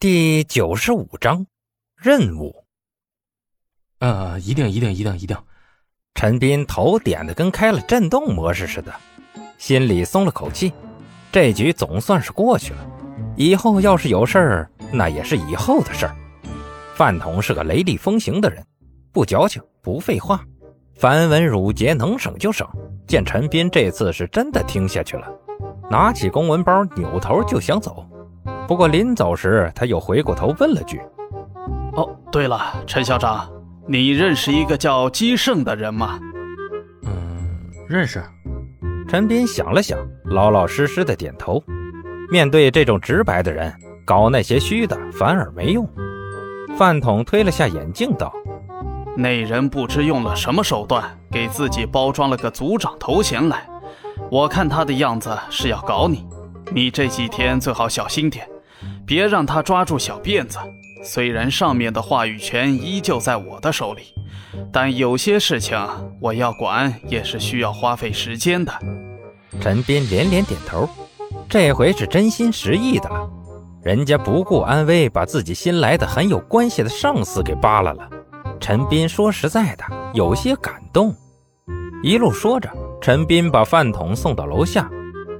第九十五章任务。呃，一定，一定，一定，一定。陈斌头点的跟开了震动模式似的，心里松了口气，这局总算是过去了。以后要是有事儿，那也是以后的事儿。饭桶是个雷厉风行的人，不矫情，不废话，繁文缛节能省就省。见陈斌这次是真的听下去了，拿起公文包，扭头就想走。不过临走时，他又回过头问了句：“哦，对了，陈校长，你认识一个叫姬胜的人吗？”“嗯，认识。”陈斌想了想，老老实实的点头。面对这种直白的人，搞那些虚的反而没用。饭桶推了下眼镜，道：“那人不知用了什么手段，给自己包装了个组长头衔来。我看他的样子是要搞你，你这几天最好小心点。”别让他抓住小辫子。虽然上面的话语权依旧在我的手里，但有些事情我要管也是需要花费时间的。陈斌连连点头，这回是真心实意的了。人家不顾安危，把自己新来的很有关系的上司给扒拉了。陈斌说实在的，有些感动。一路说着，陈斌把饭桶送到楼下。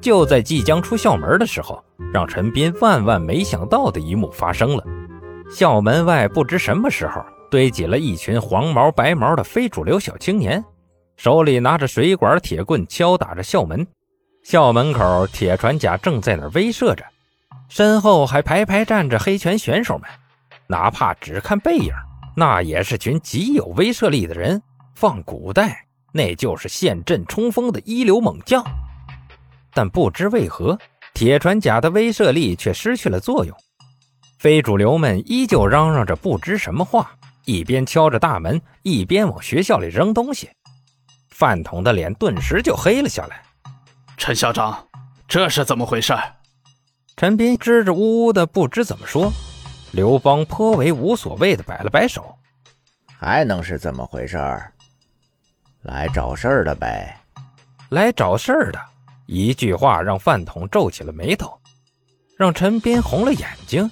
就在即将出校门的时候，让陈斌万万没想到的一幕发生了。校门外不知什么时候堆积了一群黄毛白毛的非主流小青年，手里拿着水管、铁棍敲打着校门。校门口铁船甲正在那威慑着，身后还排排站着黑拳选手们。哪怕只看背影，那也是群极有威慑力的人。放古代，那就是陷阵冲锋的一流猛将。但不知为何，铁船甲的威慑力却失去了作用。非主流们依旧嚷嚷着不知什么话，一边敲着大门，一边往学校里扔东西。饭桶的脸顿时就黑了下来。陈校长，这是怎么回事？陈斌支支吾吾的不知怎么说。刘邦颇为无所谓的摆了摆手：“还能是怎么回事？来找事儿的呗。来找事儿的。”一句话让饭桶皱起了眉头，让陈斌红了眼睛。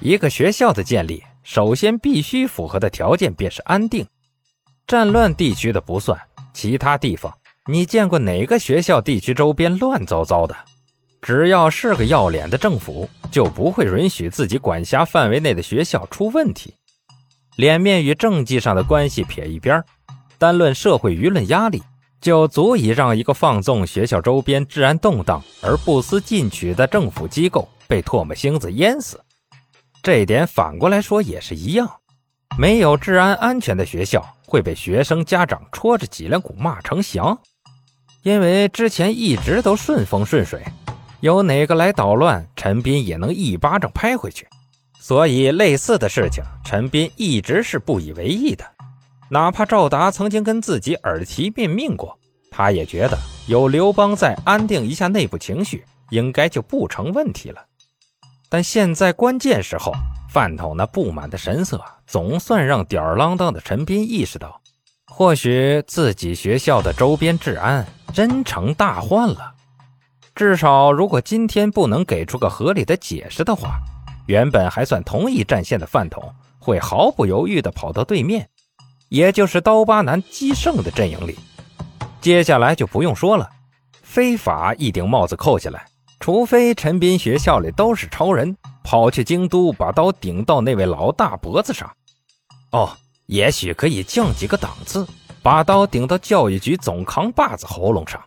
一个学校的建立，首先必须符合的条件便是安定。战乱地区的不算，其他地方，你见过哪个学校地区周边乱糟糟的？只要是个要脸的政府，就不会允许自己管辖范围内的学校出问题。脸面与政绩上的关系撇一边，单论社会舆论压力。就足以让一个放纵学校周边治安动荡而不思进取的政府机构被唾沫星子淹死。这点反过来说也是一样，没有治安安全的学校会被学生家长戳着脊梁骨骂成翔，因为之前一直都顺风顺水，有哪个来捣乱，陈斌也能一巴掌拍回去。所以类似的事情，陈斌一直是不以为意的。哪怕赵达曾经跟自己耳提面命过，他也觉得有刘邦在，安定一下内部情绪，应该就不成问题了。但现在关键时候，饭桶那不满的神色，总算让吊儿郎当的陈斌意识到，或许自己学校的周边治安真成大患了。至少，如果今天不能给出个合理的解释的话，原本还算同一战线的饭桶，会毫不犹豫地跑到对面。也就是刀疤男姬胜的阵营里，接下来就不用说了，非法一顶帽子扣下来，除非陈斌学校里都是超人，跑去京都把刀顶到那位老大脖子上，哦，也许可以降几个档次，把刀顶到教育局总扛把子喉咙上，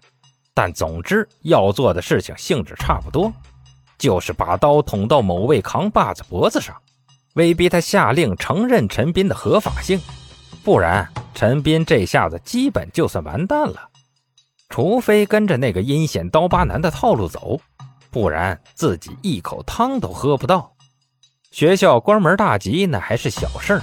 但总之要做的事情性质差不多，就是把刀捅到某位扛把子脖子上，威逼他下令承认陈斌的合法性。不然，陈斌这下子基本就算完蛋了。除非跟着那个阴险刀疤男的套路走，不然自己一口汤都喝不到。学校关门大吉那还是小事儿，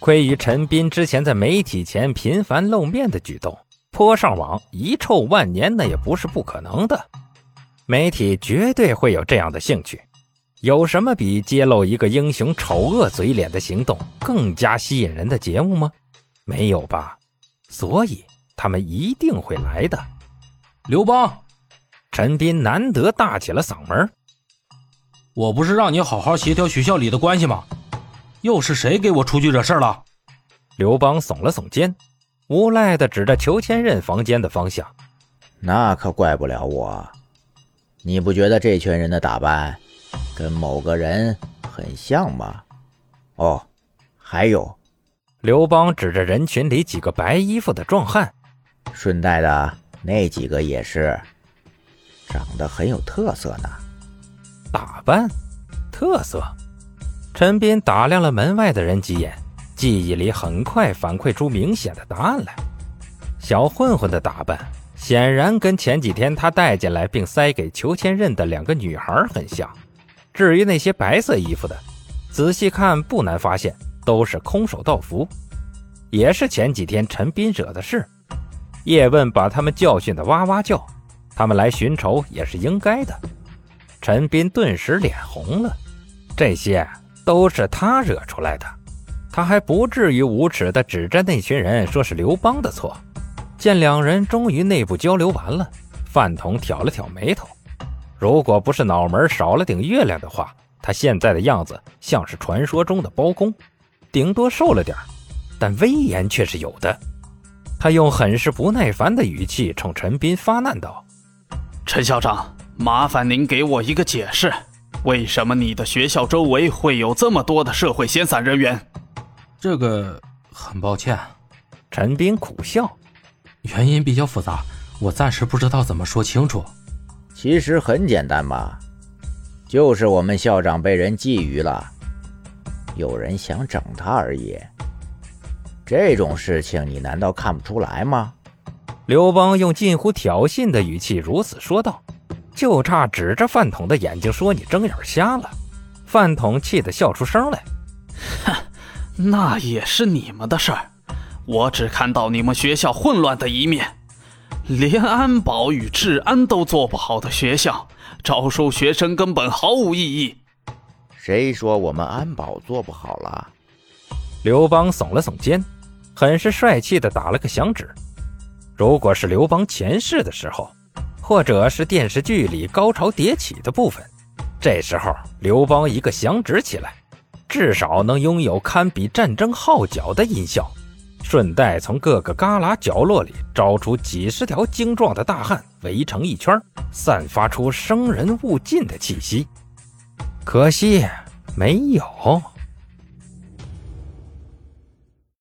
亏于陈斌之前在媒体前频繁露面的举动，泼上网遗臭万年那也不是不可能的。媒体绝对会有这样的兴趣。有什么比揭露一个英雄丑恶嘴脸的行动更加吸引人的节目吗？没有吧，所以他们一定会来的。刘邦，陈斌难得大起了嗓门我不是让你好好协调学校里的关系吗？又是谁给我出去惹事了？刘邦耸了耸肩，无赖的指着裘千仞房间的方向。那可怪不了我。你不觉得这群人的打扮跟某个人很像吗？哦，还有，刘邦指着人群里几个白衣服的壮汉，顺带的那几个也是，长得很有特色呢。打扮，特色。陈斌打量了门外的人几眼，记忆里很快反馈出明显的答案来。小混混的打扮。显然跟前几天他带进来并塞给裘千仞的两个女孩很像。至于那些白色衣服的，仔细看不难发现都是空手道服，也是前几天陈斌惹的事。叶问把他们教训得哇哇叫，他们来寻仇也是应该的。陈斌顿时脸红了，这些都是他惹出来的，他还不至于无耻地指着那群人说是刘邦的错。见两人终于内部交流完了，饭桶挑了挑眉头。如果不是脑门少了顶月亮的话，他现在的样子像是传说中的包公，顶多瘦了点但威严却是有的。他用很是不耐烦的语气冲陈斌发难道：“陈校长，麻烦您给我一个解释，为什么你的学校周围会有这么多的社会闲散人员？”这个很抱歉，陈斌苦笑。原因比较复杂，我暂时不知道怎么说清楚。其实很简单嘛，就是我们校长被人觊觎了，有人想整他而已。这种事情你难道看不出来吗？刘邦用近乎挑衅的语气如此说道，就差指着饭桶的眼睛说：“你睁眼瞎了。”饭桶气得笑出声来：“哼，那也是你们的事儿。”我只看到你们学校混乱的一面，连安保与治安都做不好的学校，招收学生根本毫无意义。谁说我们安保做不好了？刘邦耸了耸肩，很是帅气的打了个响指。如果是刘邦前世的时候，或者是电视剧里高潮迭起的部分，这时候刘邦一个响指起来，至少能拥有堪比战争号角的音效。顺带从各个旮旯角落里招出几十条精壮的大汉，围成一圈，散发出生人勿近的气息。可惜没有。